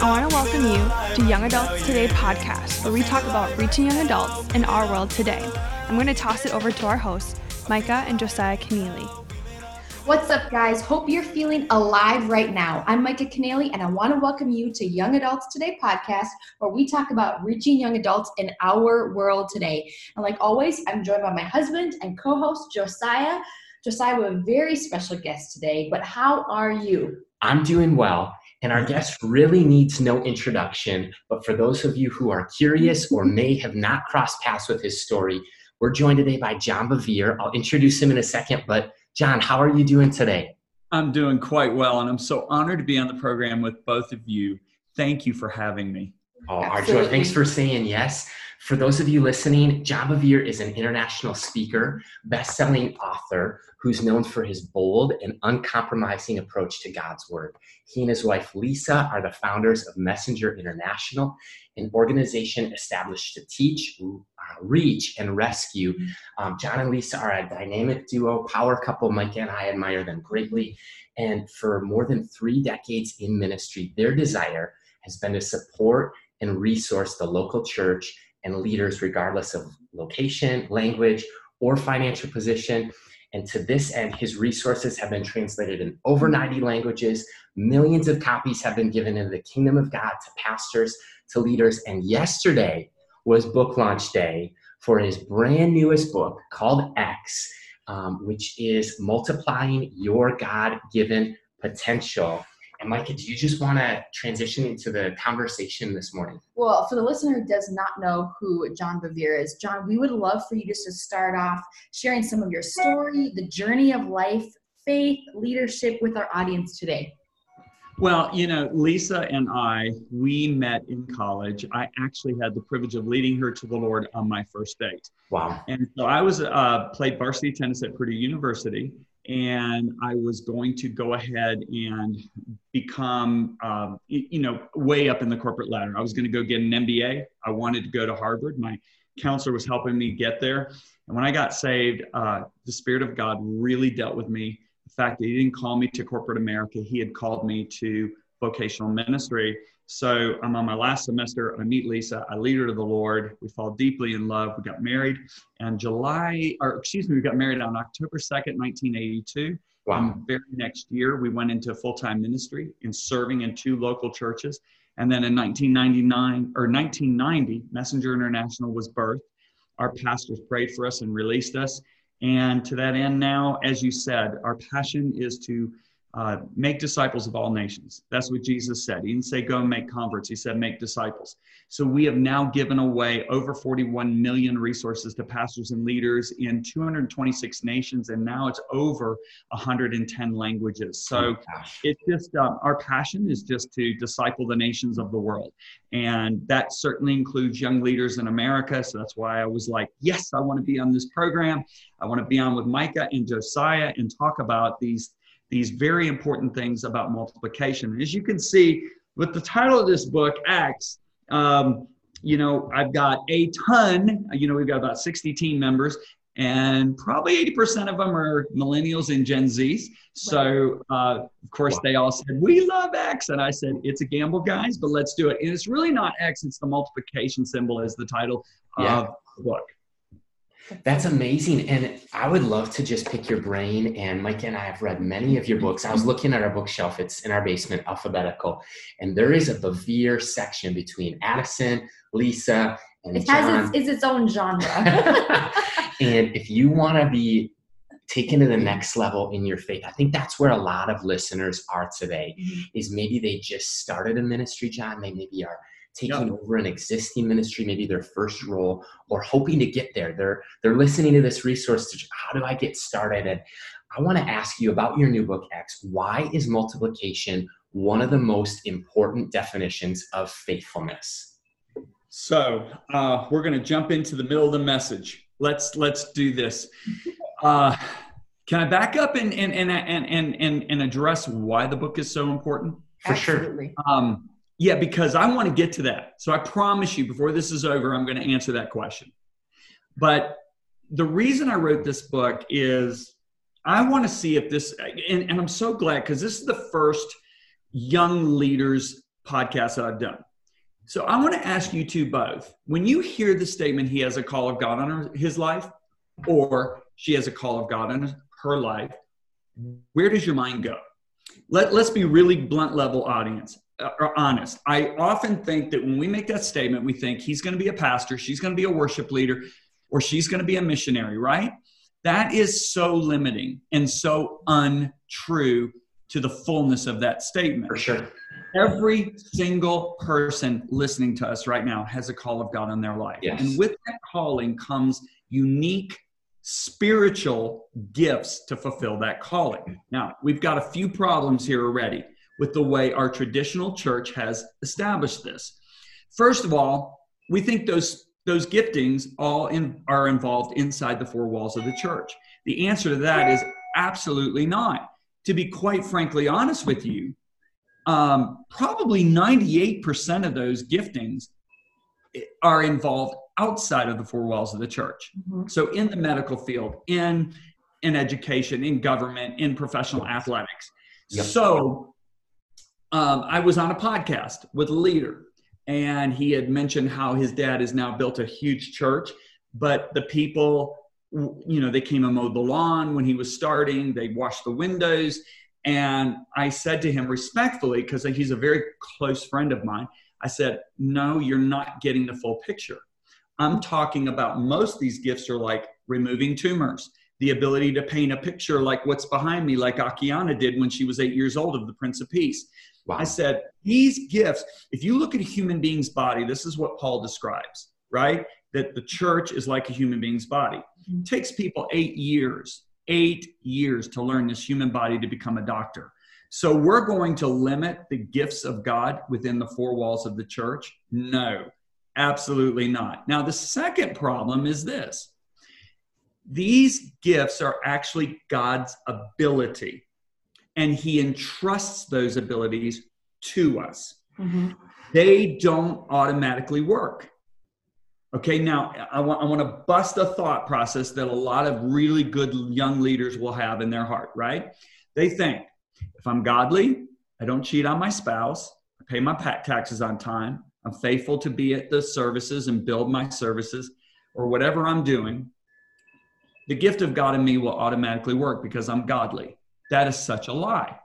I want to welcome you to Young Adults Today podcast, where we talk about reaching young adults in our world today. I'm going to toss it over to our hosts, Micah and Josiah Keneally. What's up, guys? Hope you're feeling alive right now. I'm Micah Keneally, and I want to welcome you to Young Adults Today podcast, where we talk about reaching young adults in our world today. And like always, I'm joined by my husband and co host, Josiah. Josiah, we have a very special guest today, but how are you? I'm doing well. And our mm-hmm. guest really needs no introduction, but for those of you who are curious or mm-hmm. may have not crossed paths with his story, we're joined today by John Bevere. I'll introduce him in a second, but John, how are you doing today? I'm doing quite well, and I'm so honored to be on the program with both of you. Thank you for having me. Oh, our joy. Thanks for saying yes. For those of you listening, Bevere is an international speaker, best-selling author who's known for his bold and uncompromising approach to God's word. He and his wife Lisa are the founders of Messenger International, an organization established to teach, uh, reach, and rescue. Um, John and Lisa are a dynamic duo, power couple. Mike and I admire them greatly. And for more than three decades in ministry, their desire has been to support and resource the local church and leaders, regardless of location, language, or financial position. And to this end, his resources have been translated in over 90 languages. Millions of copies have been given in the kingdom of God to pastors, to leaders. And yesterday was book launch day for his brand newest book called X, um, which is Multiplying Your God Given Potential. And Micah, do you just want to transition into the conversation this morning? Well, for the listener who does not know who John Bevere is, John, we would love for you just to start off sharing some of your story, the journey of life, faith, leadership with our audience today. Well, you know, Lisa and I, we met in college. I actually had the privilege of leading her to the Lord on my first date. Wow. And so I was uh, played varsity tennis at Purdue University and I was going to go ahead and become, um, you know, way up in the corporate ladder. I was going to go get an MBA. I wanted to go to Harvard. My counselor was helping me get there. And when I got saved, uh, the Spirit of God really dealt with me. The fact that He didn't call me to corporate America, He had called me to vocational ministry. So I'm on my last semester. I meet Lisa. I lead her to the Lord. We fall deeply in love. We got married and July, or excuse me, we got married on October 2nd, 1982. Wow. And very next year, we went into full time ministry in serving in two local churches. And then in 1999 or 1990, Messenger International was birthed. Our pastors prayed for us and released us. And to that end, now, as you said, our passion is to uh, make disciples of all nations. That's what Jesus said. He didn't say go and make converts. He said make disciples. So we have now given away over 41 million resources to pastors and leaders in 226 nations, and now it's over 110 languages. So oh, it's just uh, our passion is just to disciple the nations of the world, and that certainly includes young leaders in America. So that's why I was like, yes, I want to be on this program. I want to be on with Micah and Josiah and talk about these these very important things about multiplication. As you can see with the title of this book, X, um, you know, I've got a ton, you know, we've got about 60 team members, and probably 80% of them are millennials and Gen Zs. So, uh, of course, they all said, We love X. And I said, It's a gamble, guys, but let's do it. And it's really not X, it's the multiplication symbol, as the title yeah. of the book. That's amazing. And I would love to just pick your brain. And Mike and I have read many of your books. I was looking at our bookshelf, it's in our basement, alphabetical. And there is a Bevere section between Addison, Lisa, and it has Its, it's its own genre. and if you want to be taken to the next level in your faith, I think that's where a lot of listeners are today. Mm-hmm. Is maybe they just started a ministry, John. They maybe are taking yep. over an existing ministry, maybe their first role, or hoping to get there. They're they're listening to this resource. To, how do I get started? And I want to ask you about your new book, X. Why is multiplication one of the most important definitions of faithfulness? So uh, we're going to jump into the middle of the message. Let's let's do this. Uh, can I back up and and and and and and address why the book is so important? For Absolutely. sure. Um, yeah, because I want to get to that. So I promise you, before this is over, I'm going to answer that question. But the reason I wrote this book is I want to see if this, and, and I'm so glad because this is the first young leaders podcast that I've done. So I want to ask you two both. When you hear the statement, he has a call of God on her, his life, or she has a call of God on her life, where does your mind go? Let, let's be really blunt level audience uh, or honest. I often think that when we make that statement, we think he's going to be a pastor, she's going to be a worship leader, or she's going to be a missionary, right? That is so limiting and so untrue to the fullness of that statement. For sure. Every single person listening to us right now has a call of God on their life. Yes. And with that calling comes unique spiritual gifts to fulfill that calling. Now, we've got a few problems here already with the way our traditional church has established this. First of all, we think those those giftings all in, are involved inside the four walls of the church. The answer to that is absolutely not. To be quite frankly honest with you, um, probably 98% of those giftings are involved outside of the four walls of the church. Mm-hmm. So in the medical field, in in education, in government, in professional athletics. Yep. So um, I was on a podcast with a leader, and he had mentioned how his dad has now built a huge church, but the people, you know, they came and mowed the lawn when he was starting. They washed the windows, and I said to him respectfully, because he's a very close friend of mine, I said, No, you're not getting the full picture. I'm talking about most of these gifts are like removing tumors, the ability to paint a picture like what's behind me, like Akiane did when she was eight years old of the Prince of Peace. Wow. I said, These gifts, if you look at a human being's body, this is what Paul describes, right? That the church is like a human being's body. Mm-hmm. It takes people eight years eight years to learn this human body to become a doctor. So we're going to limit the gifts of God within the four walls of the church? No, absolutely not. Now, the second problem is this these gifts are actually God's ability, and He entrusts those abilities to us. Mm-hmm. They don't automatically work. Okay, now I want, I want to bust a thought process that a lot of really good young leaders will have in their heart, right? They think if I'm godly, I don't cheat on my spouse, I pay my taxes on time, I'm faithful to be at the services and build my services or whatever I'm doing, the gift of God in me will automatically work because I'm godly. That is such a lie.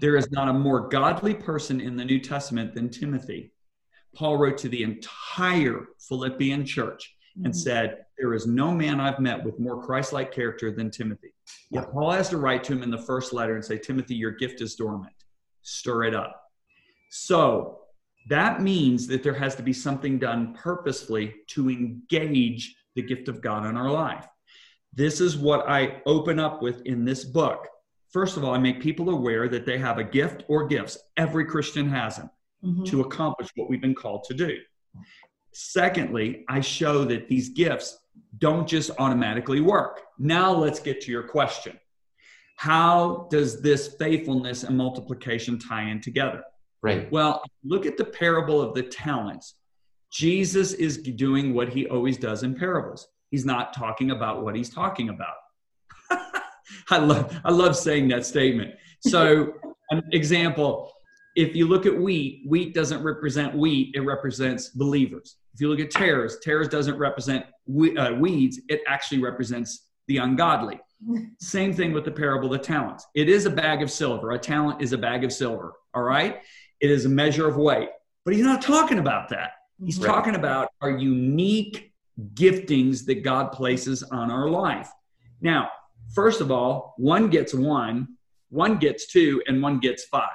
There is not a more godly person in the New Testament than Timothy. Paul wrote to the entire Philippian church and mm-hmm. said, There is no man I've met with more Christ like character than Timothy. Yet Paul has to write to him in the first letter and say, Timothy, your gift is dormant. Stir it up. So that means that there has to be something done purposefully to engage the gift of God in our life. This is what I open up with in this book. First of all, I make people aware that they have a gift or gifts. Every Christian has them mm-hmm. to accomplish what we've been called to do. Secondly, I show that these gifts don't just automatically work. Now let's get to your question. How does this faithfulness and multiplication tie in together? Right. Well, look at the parable of the talents. Jesus is doing what he always does in parables. He's not talking about what he's talking about. I love I love saying that statement. So, an example, if you look at wheat, wheat doesn't represent wheat, it represents believers. If you look at tares, tares doesn't represent we, uh, weeds, it actually represents the ungodly. Same thing with the parable of the talents. It is a bag of silver. A talent is a bag of silver, all right? It is a measure of weight. But he's not talking about that. He's right. talking about our unique giftings that God places on our life. Now, first of all, one gets one, one gets two, and one gets five.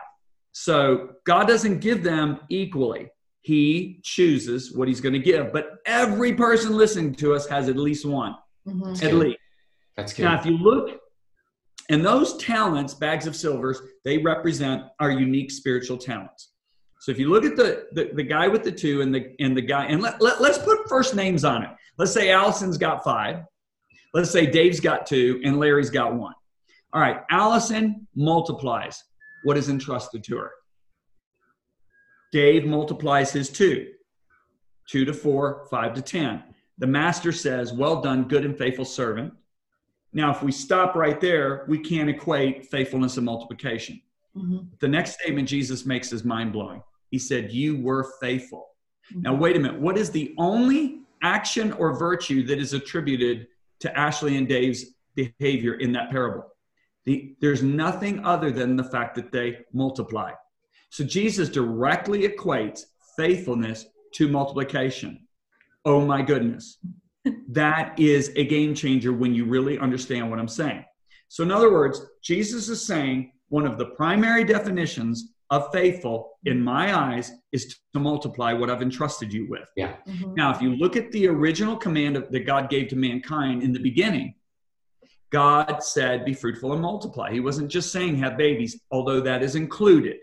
So God doesn't give them equally. He chooses what he's going to give. But every person listening to us has at least one. Mm-hmm. At good. least. That's good. Now, if you look, and those talents, bags of silvers, they represent our unique spiritual talents. So if you look at the, the, the guy with the two and the and the guy, and let, let, let's put first names on it. Let's say Allison's got five. Let's say Dave's got two and Larry's got one. All right, Allison multiplies what is entrusted to her. Dave multiplies his two, two to four, five to 10. The master says, Well done, good and faithful servant. Now, if we stop right there, we can't equate faithfulness and multiplication. Mm-hmm. The next statement Jesus makes is mind blowing. He said, You were faithful. Now, mm-hmm. wait a minute. What is the only action or virtue that is attributed to Ashley and Dave's behavior in that parable? The, there's nothing other than the fact that they multiply. So Jesus directly equates faithfulness to multiplication. Oh my goodness. that is a game changer when you really understand what I'm saying. So, in other words, Jesus is saying one of the primary definitions of faithful in my eyes is to multiply what I've entrusted you with. Yeah. Mm-hmm. Now, if you look at the original command that God gave to mankind in the beginning, God said, Be fruitful and multiply. He wasn't just saying have babies, although that is included.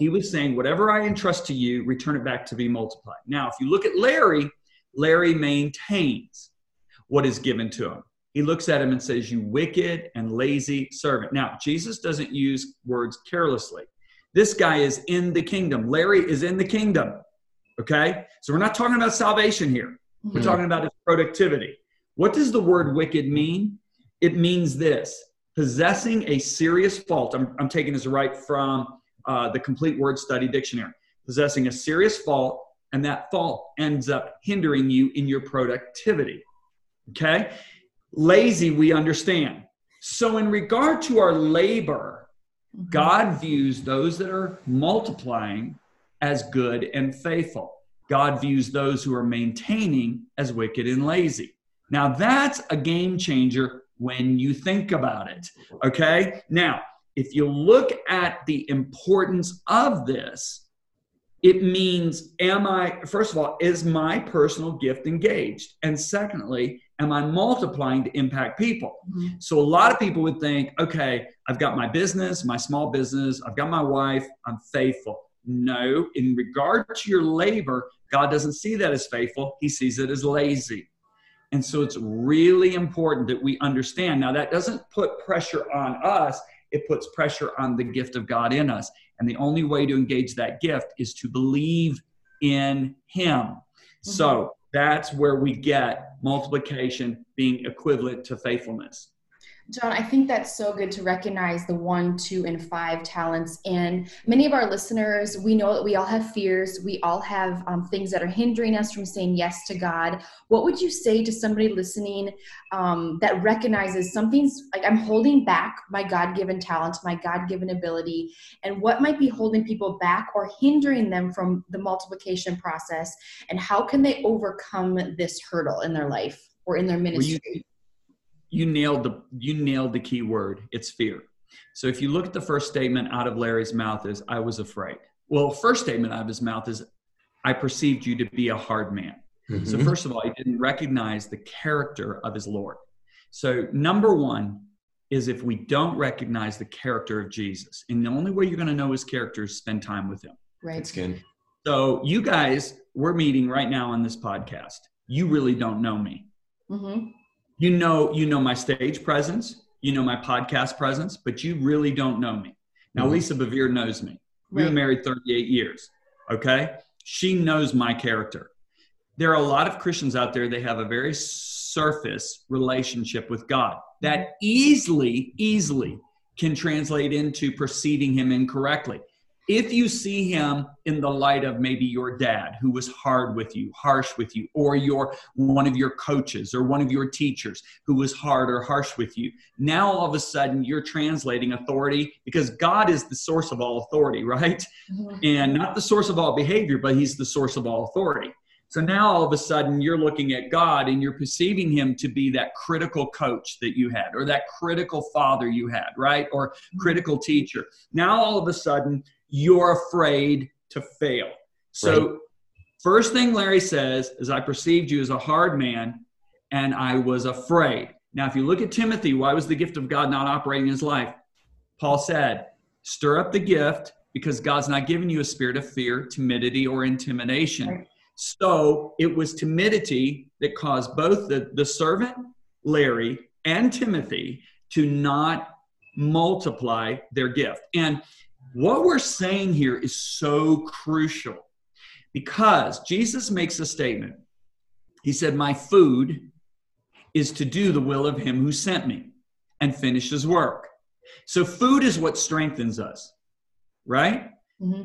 He was saying, Whatever I entrust to you, return it back to be multiplied. Now, if you look at Larry, Larry maintains what is given to him. He looks at him and says, You wicked and lazy servant. Now, Jesus doesn't use words carelessly. This guy is in the kingdom. Larry is in the kingdom. Okay? So we're not talking about salvation here. We're mm-hmm. talking about his productivity. What does the word wicked mean? It means this possessing a serious fault. I'm, I'm taking this right from uh, the complete word study dictionary. Possessing a serious fault, and that fault ends up hindering you in your productivity. Okay? Lazy, we understand. So, in regard to our labor, Mm-hmm. God views those that are multiplying as good and faithful. God views those who are maintaining as wicked and lazy. Now, that's a game changer when you think about it. Okay? Now, if you look at the importance of this, it means, am I, first of all, is my personal gift engaged? And secondly, am I multiplying to impact people? Mm-hmm. So a lot of people would think, okay, I've got my business, my small business, I've got my wife, I'm faithful. No, in regard to your labor, God doesn't see that as faithful, He sees it as lazy. And so it's really important that we understand. Now, that doesn't put pressure on us, it puts pressure on the gift of God in us. And the only way to engage that gift is to believe in Him. Mm-hmm. So that's where we get multiplication being equivalent to faithfulness. John, I think that's so good to recognize the one, two, and five talents. And many of our listeners, we know that we all have fears. We all have um, things that are hindering us from saying yes to God. What would you say to somebody listening um, that recognizes something's like I'm holding back my God given talent, my God given ability, and what might be holding people back or hindering them from the multiplication process? And how can they overcome this hurdle in their life or in their ministry? You nailed the you nailed the key word. It's fear. So if you look at the first statement out of Larry's mouth is I was afraid. Well, first statement out of his mouth is I perceived you to be a hard man. Mm-hmm. So first of all, he didn't recognize the character of his Lord. So number 1 is if we don't recognize the character of Jesus. And the only way you're going to know his character is spend time with him. Right. That's good. So you guys, we're meeting right now on this podcast. You really don't know me. Mm-hmm you know you know my stage presence you know my podcast presence but you really don't know me. Now mm-hmm. lisa bevere knows me. We've been married 38 years okay? She knows my character. There are a lot of christians out there they have a very surface relationship with god that mm-hmm. easily easily can translate into perceiving him incorrectly if you see him in the light of maybe your dad who was hard with you harsh with you or your one of your coaches or one of your teachers who was hard or harsh with you now all of a sudden you're translating authority because god is the source of all authority right mm-hmm. and not the source of all behavior but he's the source of all authority so now all of a sudden you're looking at God and you're perceiving him to be that critical coach that you had or that critical father you had, right? Or mm-hmm. critical teacher. Now all of a sudden you're afraid to fail. So, right. first thing Larry says is, I perceived you as a hard man and I was afraid. Now, if you look at Timothy, why was the gift of God not operating in his life? Paul said, stir up the gift because God's not giving you a spirit of fear, timidity, or intimidation. Right. So it was timidity that caused both the, the servant, Larry, and Timothy to not multiply their gift. And what we're saying here is so crucial because Jesus makes a statement. He said, My food is to do the will of him who sent me and finish his work. So, food is what strengthens us, right? Mm-hmm.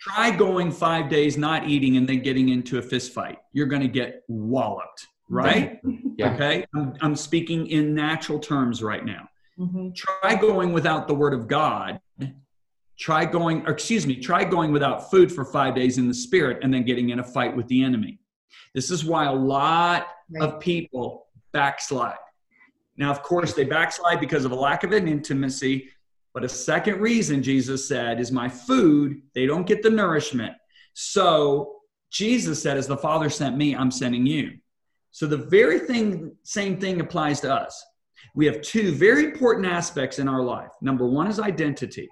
Try going five days not eating and then getting into a fist fight. You're going to get walloped, right? Yeah. Okay. I'm, I'm speaking in natural terms right now. Mhm. Try going without the word of God. Try going, or excuse me, try going without food for five days in the spirit and then getting in a fight with the enemy. This is why a lot Right. of people backslide. Now, of course, they backslide because of a lack of an intimacy. But a second reason Jesus said is my food, they don't get the nourishment. So Jesus said, as the Father sent me, I'm sending you. So the very thing, same thing applies to us. We have two very important aspects in our life. Number one is identity,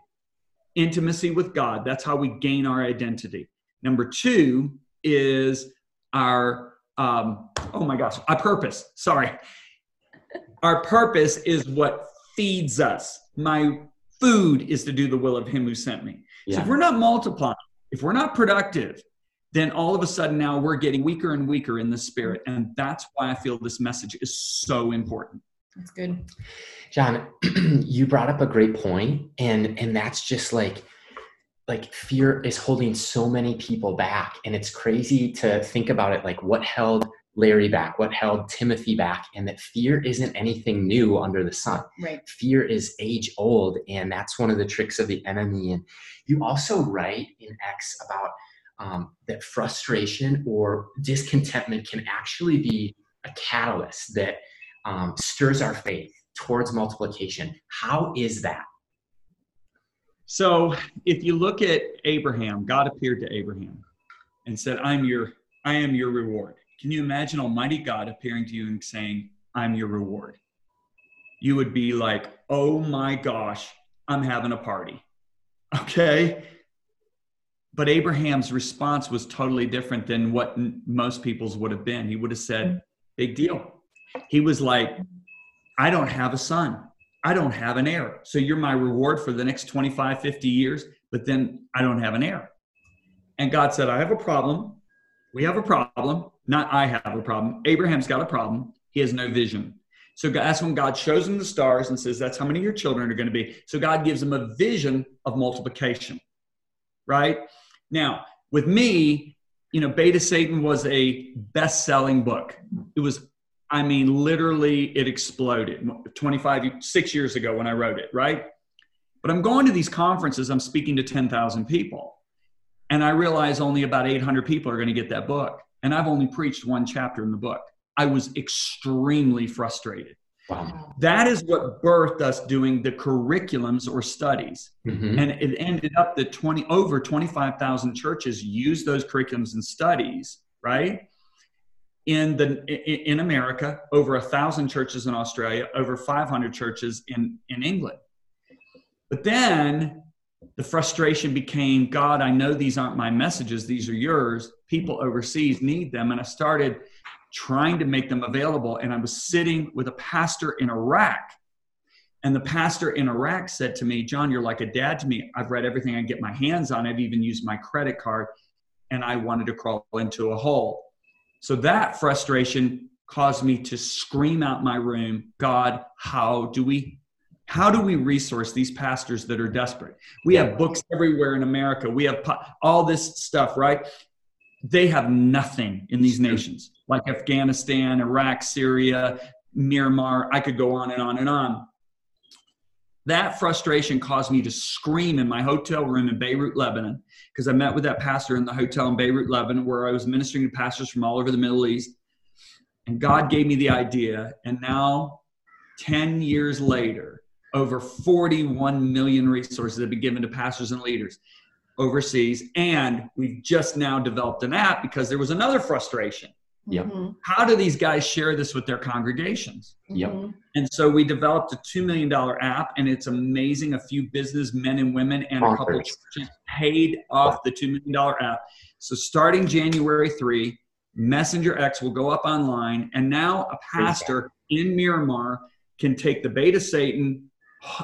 intimacy with God. That's how we gain our identity. Number two is our, um, oh my gosh, our purpose. Sorry. Our purpose is what feeds us. My food is to do the will of Him who sent me. So if we're not multiplying, if we're not productive, then all of a sudden now we're getting weaker and weaker in the spirit. And that's why I feel this message is so important. That's good. John, you brought up a great point, and and that's just like like fear is holding so many people back, and it's crazy to think about it. Like what held Larry back, what held Timothy back, and that fear isn't anything new under the sun. Right. Fear is age old, and that's one of the tricks of the enemy. And you also write in X about um, that frustration or discontentment can actually be a catalyst that um, stirs our faith towards multiplication. How is that? So if you look at Abraham, God appeared to Abraham and said, I'm your, I am your reward. Can you imagine Almighty God appearing to you and saying, I'm your reward? You would be like, oh my gosh, I'm having a party. Okay. But Abraham's response was totally different than what most people's would have been. He would have said, big deal. He was like, I don't have a son. I don't have an heir. So you're my reward for the next 25, 50 years, but then I don't have an heir. And God said, I have a problem. We have a problem. Not I have a problem. Abraham's got a problem. He has no vision. So that's when God shows him the stars and says, That's how many of your children are going to be. So God gives him a vision of multiplication. Right? Now, with me, you know, Bait of Satan was a best selling book. It was I mean, literally, it exploded 25, six years ago when I wrote it, right? But I'm going to these conferences, I'm speaking to 10,000 people, and I realize only about 800 people are going to get that book. And I've only preached one chapter in the book. I was extremely frustrated. Wow. That is what birthed us doing the curriculums or studies. Mhm. And it ended up that 20 over 25,000 churches use those curriculums and studies, right? In the in America, over a thousand churches in Australia, over 500 churches in in England. But then the frustration became, God, I know these aren't my messages; these are yours. People overseas need them, and I started trying to make them available. And I was sitting with a pastor in Iraq and the pastor in Iraq said to me, John, you're like a dad to me. I've read everything I get my hands on. I've even used my credit card, and I wanted to crawl into a hole. So that frustration caused me to scream out my room, God, how do we how do we resource these pastors that are desperate? We have books everywhere in America. We have po- all this stuff, right? They have nothing in these nations like Afghanistan, Iraq, Syria, Myanmar. I could go on and on and on that frustration caused me to scream in my hotel room in Beirut, Lebanon, because I met with that pastor in the hotel in Beirut, Lebanon, where I was ministering to pastors from all over the Middle East. And God gave me the idea. And now, 10 years later, over 41 million resources have been given to pastors and leaders overseas. And we've just now developed an app because there was another frustration. Yep. Mhm. How do these guys share this with their congregations? Yep. Mhm. And so we developed a $2 million app, and it's amazing. A few business men and women and a couple of churches paid off the $2 million app. So starting January 3, Messenger X will go up online, and now a pastor in Miramar can take the Bait of Satan,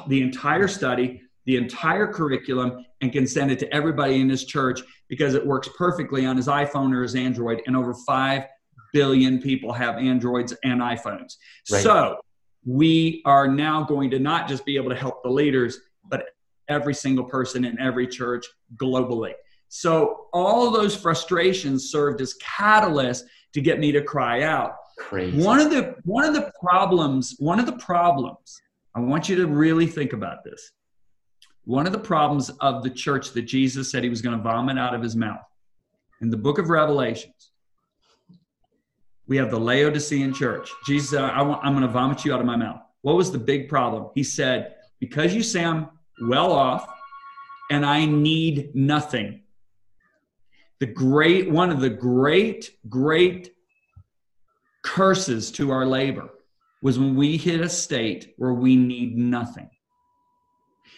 the entire study, the entire curriculum, and can send it to everybody in his church because it works perfectly on his iPhone or his Android, and over 5 billion people have Androids and iPhones. Right. So we are now going to not just be able to help the leaders, but every single person in every church globally. So all those frustrations served as catalysts to get me to cry out. Crazy. One of the one of the problems, one of the problems, I want you to really think about this. One of the problems of the church that Jesus said he was going to vomit out of his mouth in the book of Revelations, we have the Laodicean church. Jesus I want, I'm going to vomit you out of my mouth. What was the big problem? He said, Because you say I'm well off and I need nothing. The great, one of the great, great curses to our labor was when we hit a state where we need nothing.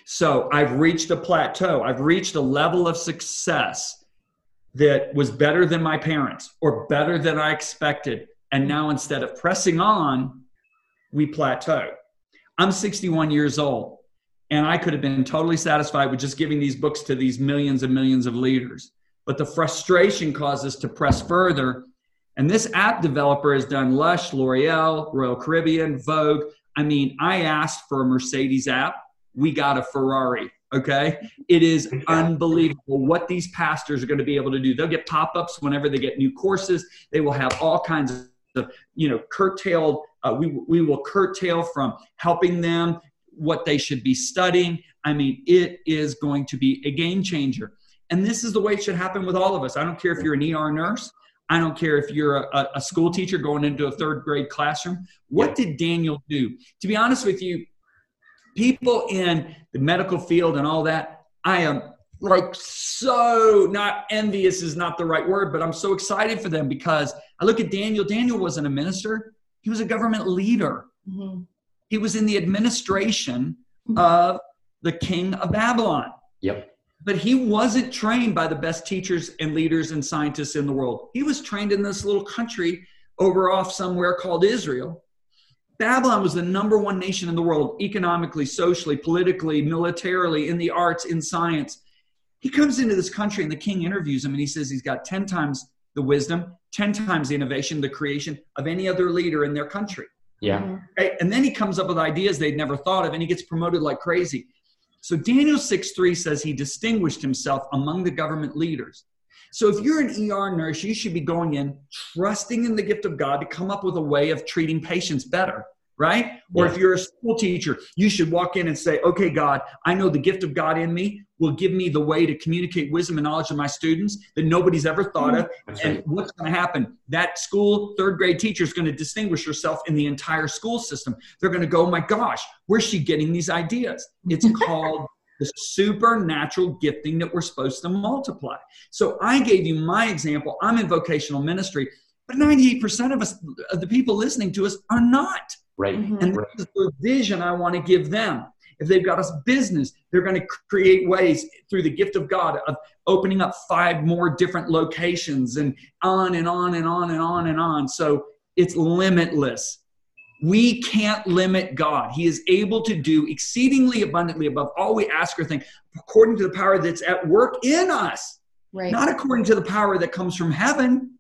So I've reached a plateau, I've reached a level of success that was better than my parents or better than I expected. And now instead of pressing on, we plateau. I'm 61 years old, and I could have been totally satisfied with just giving these books to these millions and millions of leaders. But the frustration causes us to press further. And this app developer has done Lush, L'Oreal, Royal Caribbean, Vogue. I mean, I asked for a Mercedes app, we got a Ferrari. Okay. It is unbelievable what these pastors are going to be able to do. They'll get pop ups whenever they get new courses. They will have all kinds of, you know, curtailed, uh, we, we will curtail from helping them what they should be studying. I mean, it is going to be a game changer. And this is the way it should happen with all of us. I don't care if you're an ER nurse. I don't care if you're a, a school teacher going into a third grade classroom. What did Daniel do? To be honest with you, people in the medical field and all that, I am like so not envious is not the right word, but I'm so excited for them because I look at Daniel. Daniel wasn't a minister, he was a government leader. Mm-hmm. He was in the administration mm-hmm. of the king of Babylon. Yep. But he wasn't trained by the best teachers and leaders and scientists in the world. He was trained in this little country over off somewhere called Israel Babylon was the number one nation in the world, economically, socially, politically, militarily, in the arts, in science. He comes into this country and the king interviews him and he says he's got 10 times the wisdom, 10 times the innovation, the creation of any other leader in their country. Yeah. Mm-hmm. Right? And then he comes up with ideas they'd never thought of and he gets promoted like crazy. So Daniel 6 3 says he distinguished himself among the government leaders. So if you're an ER nurse, you should be going in trusting in the gift of God to come up with a way of treating patients better right? Yeah. Or if you're a school teacher, you should walk in and say, okay, God, I know the gift of God in me will give me the way to communicate wisdom and knowledge to my students that nobody's ever thought of. That's and right. what's going to happen? That school third grade teacher is going to distinguish herself in the entire school system. They're going to go, oh my gosh, where's she getting these ideas? It's called the supernatural gifting that we're supposed to multiply. So I gave you my example. I'm in vocational ministry, but 98% of us, of the people listening to us, are not. Right. Mm-hmm. And this is the vision I want to give them. If they've got a business, they're going to create ways through the gift of God of opening up five more different locations and on and on and on and on and on. So it's limitless. We can't limit God. He is able to do exceedingly abundantly above all we ask or think, according to the power that's at work in us. Right. Not according to the power that comes from heaven,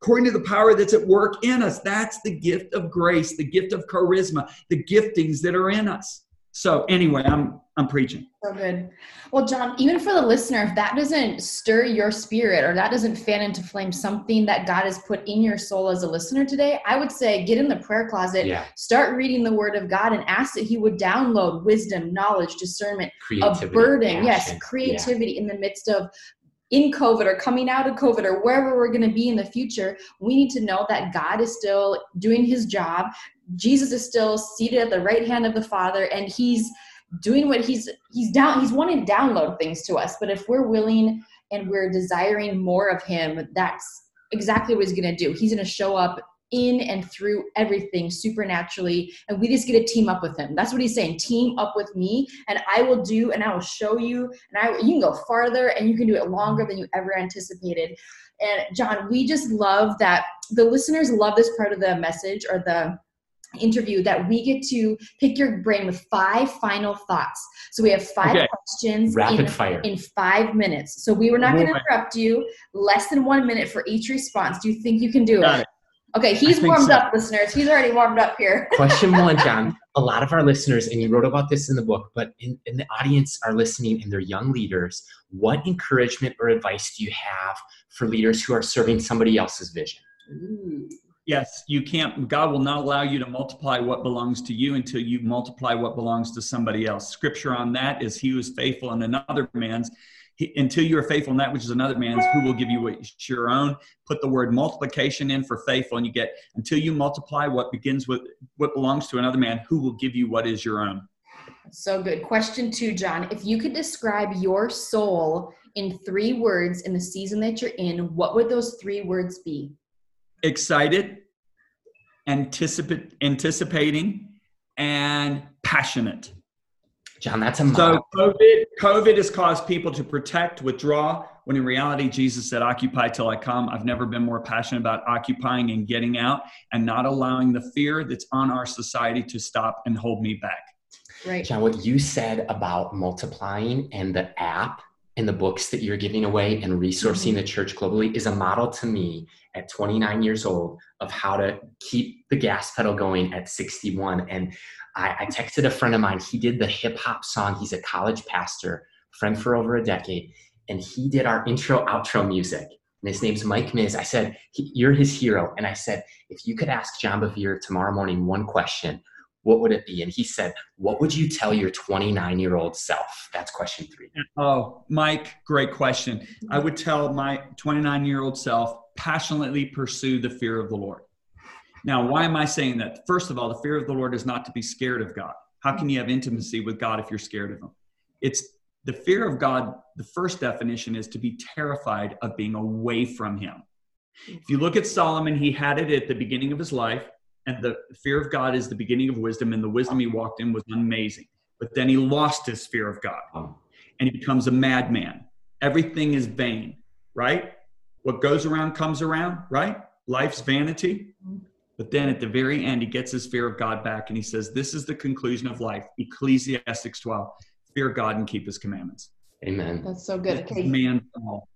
according to the power that's at work in us. That's the gift of grace, the gift of charisma, the giftings that are in us. So anyway, I'm I'm preaching. So good. Well, John, even for the listener, if that doesn't stir your spirit or that doesn't fan into flame something that God has put in your soul as a listener today, I would say get in the prayer closet, yeah. start reading the word of God and ask that he would download wisdom, knowledge, discernment, a burden, yes, creativity yeah. in the midst of in COVID or coming out of COVID or wherever we're going to be in the future, we need to know that God is still doing his job. Jesus is still seated at the right hand of the Father and he's doing what he's he's down he's wanting to download things to us. But if we're willing and we're desiring more of him, that's exactly what he's going to do. He's going to show up in and through everything supernaturally and we just get to team up with him that's what he's saying team up with me and i will do and i will show you and i you can go farther and you can do it longer than you ever anticipated and john we just love that the listeners love this part of the message or the interview that we get to pick your brain with five final thoughts. So we have five okay. questions rapid in, fire in five minutes. So we were not going to interrupt you. Less than one minute for each response. Do you think you can do it? it? Okay, he's warmed so. up, listeners. He's already warmed up here. Question one, John. A lot of our listeners, and you wrote about this in the book, but in, in the audience are listening and they're young leaders. What encouragement or advice do you have for leaders who are serving somebody else's vision? Ooh. Yes, you can't, God will not allow you to multiply what belongs to you until you multiply what belongs to somebody else. Scripture on that is he who is faithful in another man's. He, until you are faithful in that which is another man's, who will give you what is your own? Put the word multiplication in for faithful, and you get until you multiply what begins with what belongs to another man, who will give you what is your own? So good. Question two, John. If you could describe your soul in three words in the season that you're in, what would those three words be? Excited, anticipate, anticipating, and passionate. John, that's a So. COVID, COVID has caused people to protect, withdraw, when in reality, Jesus said, occupy till I come. I've never been more passionate about occupying and getting out and not allowing the fear that's on our society to stop and hold me back. Right. John, what you said about multiplying and the app and the books that you're giving away and resourcing mm-hmm. the church globally is a model to me at 29 years old of how to keep the gas pedal going at 61. And I, I texted a friend of mine. He did the hip hop song. He's a college pastor, friend for over a decade, and he did our intro outro music. And his name's Mike Miz. I said, You're his hero. And I said, If you could ask John Bevere tomorrow morning one question, what would it be? And he said, What would you tell your 29 year old self? That's question three. Oh, Mike, great question. I would tell my 29 year old self passionately pursue the fear of the Lord. Now, why am I saying that? First of all, the fear of the Lord is not to be scared of God. How can you have intimacy with God if you're scared of Him? It's the fear of God. The first definition is to be terrified of being away from Him. If you look at Solomon, he had it at the beginning of his life, and the fear of God is the beginning of wisdom, and the wisdom he walked in was amazing. But then he lost his fear of God and he becomes a madman. Everything is vain, right? What goes around comes around, right? Life's vanity. But then at the very end, he gets his fear of God back and he says, This is the conclusion of life. Ecclesiastes 12 fear God and keep his commandments. amen. That's so good. Okay. Command all.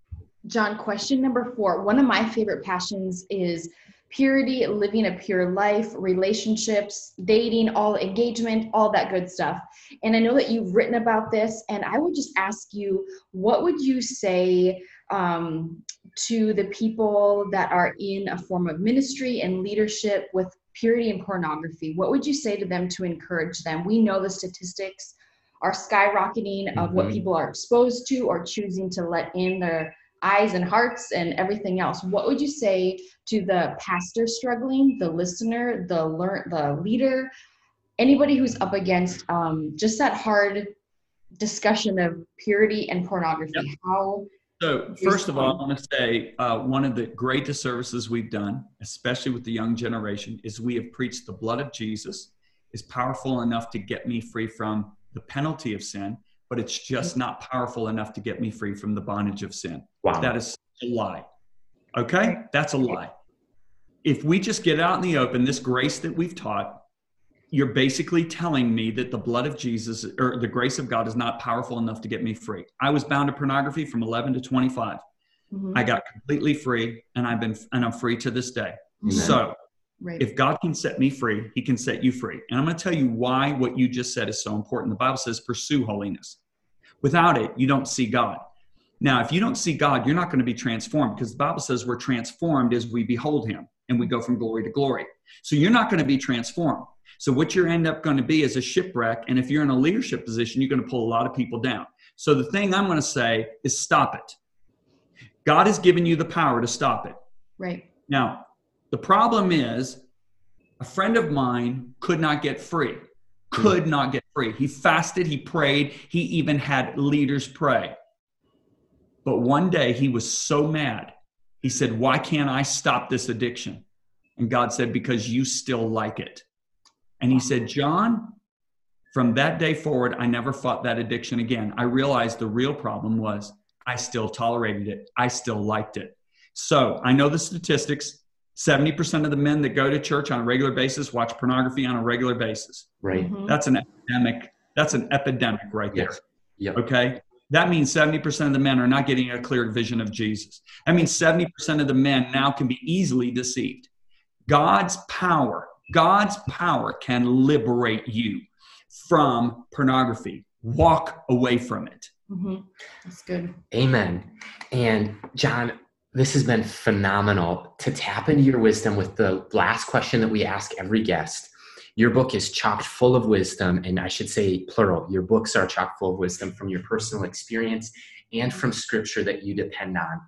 John, question number four. One of my favorite passions is purity, living a pure life, relationships, dating, all engagement, all that good stuff. And I know that you've written about this, and I would just ask you, what would you say um, to the people that are in a form of ministry and leadership with purity and pornography? What would you say to them to encourage them? We know the statistics are skyrocketing of what Mhm. people are exposed to or choosing to let in their eyes and hearts and everything else what would you say to the pastor struggling the listener the learn the leader anybody who's up against um, just that hard discussion of purity and pornography how So, first of all, I want to say uh, one of the greatest services we've done, especially with the young generation, is we have preached the blood of Jesus is powerful enough to get me free from the penalty of sin, but it's just not powerful enough to get me free from the bondage of sin. Wow. That is a lie. Okay? That's a lie. If we just get out in the open, this grace that we've taught, you're basically telling me that the blood of Jesus or the grace of God is not powerful enough to get me free. I was bound to pornography from 11 to 25. Mhm, I got completely free and I've been and I'm free to this day. mhm, So, right if God can set me free, he can set you free. And I'm going to tell you why what you just said is so important. The Bible says pursue holiness. Without it, you don't see God. Now, if you don't see God, you're not going to be transformed because the Bible says we're transformed as we behold him and we go from glory to glory. So you're not going to be transformed. So what you're end up going to be is a shipwreck. And if you're in a leadership position, you're going to pull a lot of people down. So the thing I'm going to say is stop it. God has given you the power to stop it. right Now, the problem is a friend of mine could not get free, could hmm. not get free. He fasted, he prayed, he even had leaders pray. But one day he was so mad. He said, Why can't I stop this addiction? And God said, Because you still like it. And he said, John, from that day forward, I never fought that addiction again. I realized the real problem was I still tolerated it, I still liked it. So I know the statistics 70% of the men that go to church on a regular basis watch pornography on a regular basis. Right. Mhm. That's an epidemic. That's an epidemic right there. Yes. Yep. Okay. That means 70% of the men are not getting a clear vision of Jesus. That means 70% of the men now can be easily deceived. God's power, God's power can liberate you from pornography. Walk away from it. Mm-hmm. That's good. Amen. And John, this has been phenomenal to tap into your wisdom with the last question that we ask every guest. Your book is chock full of wisdom, and I should say plural. Your books are chock full of wisdom from your personal experience and from scripture that you depend on.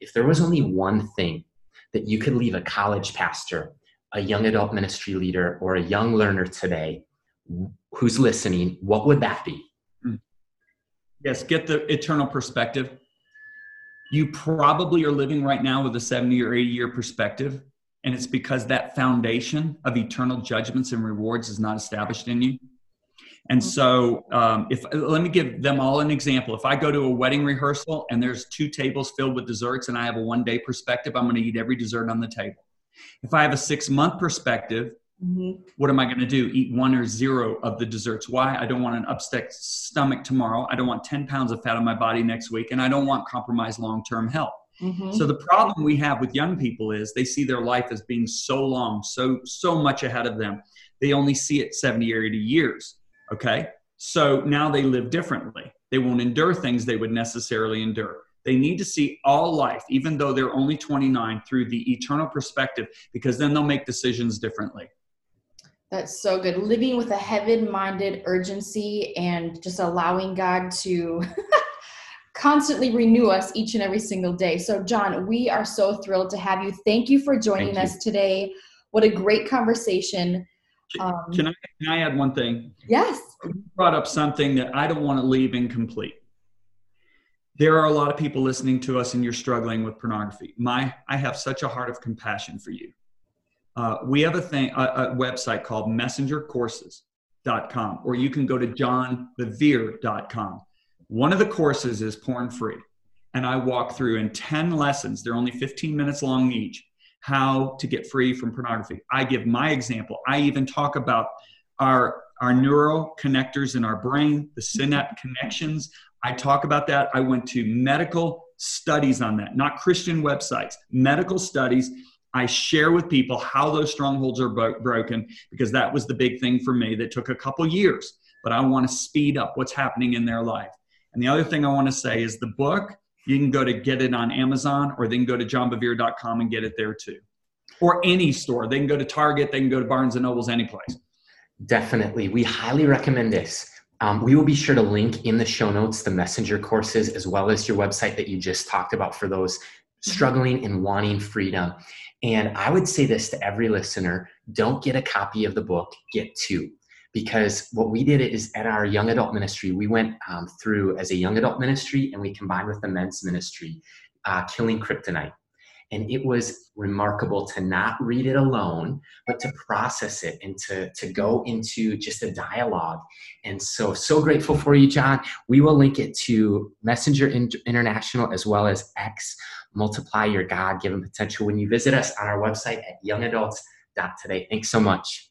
If there was only one thing that you could leave a college pastor, a young adult ministry leader, or a young learner today who's listening, what would that be? Hmm. Yes, get the eternal perspective. You probably are living right now with a 70 or 80 year perspective, and it's because that foundation of eternal judgments and rewards is not established in you. And mm-hmm. so, um, if let me give them all an example. If I go to a wedding rehearsal and there's two tables filled with desserts, and I have a one day perspective, I'm going to eat every dessert on the table. If I have a six month perspective, mm-hmm. what am I going to do? Eat one or zero of the desserts. Why? I don't want an upset stomach tomorrow. I don't want 10 pounds of fat on my body next week, and I don't want compromised long term health. Mm-hmm. So the problem we have with young people is they see their life as being so long, so so much ahead of them. They only see it 70 or 80 years. Okay. So now they live differently. They won't endure things they would necessarily endure. They need to see all life, even though they're only 29, through the eternal perspective, because then they'll make decisions differently. That's so good. Living with a heaven minded urgency and just allowing God to constantly renew us each and every single day. So, John, we are so thrilled to have you. Thank you for joining us today. What a great conversation. Um, can, I, can I add one thing? Yes. You brought up something that I don't want to leave incomplete. There are a lot of people listening to us, and you're struggling with pornography. My, I have such a heart of compassion for you. Uh, we have a thing, a, a website called messengercourses.com, or you can go to johnbevere.com. One of the courses is porn free, and I walk through in 10 lessons. They're only 15 minutes long each how to get free from pornography. I give my example. I even talk about our our neural connectors in our brain, the synapse connections. I talk about that. I went to medical studies on that, not Christian websites, medical studies. I share with people how those strongholds are bro- broken because that was the big thing for me that took a couple years, but I want to speed up what's happening in their life. And the other thing I want to say is the book you can go to get it on Amazon or they can go to johnbevere.com and get it there too. Or any store. They can go to Target, they can go to Barnes and Nobles, any place. Definitely. We highly recommend this. Um, we will be sure to link in the show notes the messenger courses as well as your website that you just talked about for those struggling and wanting freedom. And I would say this to every listener don't get a copy of the book, get two because what we did is at our young adult ministry, we went um, through as a young adult ministry and we combined with the men's ministry, uh, Killing Kryptonite. And it was remarkable to not read it alone, but to process it and to, to go into just a dialogue. And so, so grateful for you, John. We will link it to Messenger International as well as X Multiply Your God Given Potential when you visit us on our website at youngadults.today. Thanks so much.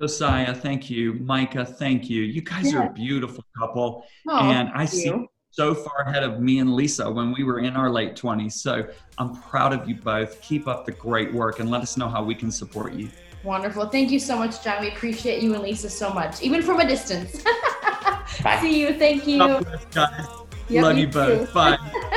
Josiah, thank you. Micah, thank you. You guys yeah. are a beautiful couple. Oh, and I see you. So far ahead of me and Lisa when we were in our late 20s. So I'm proud of you both. Keep up the great work and let us know how we can support you. Wonderful. Thank you so much, John. We appreciate you and Lisa so much, even from a distance. Bye. See you. Thank you. Yep, Love you, you both. Bye.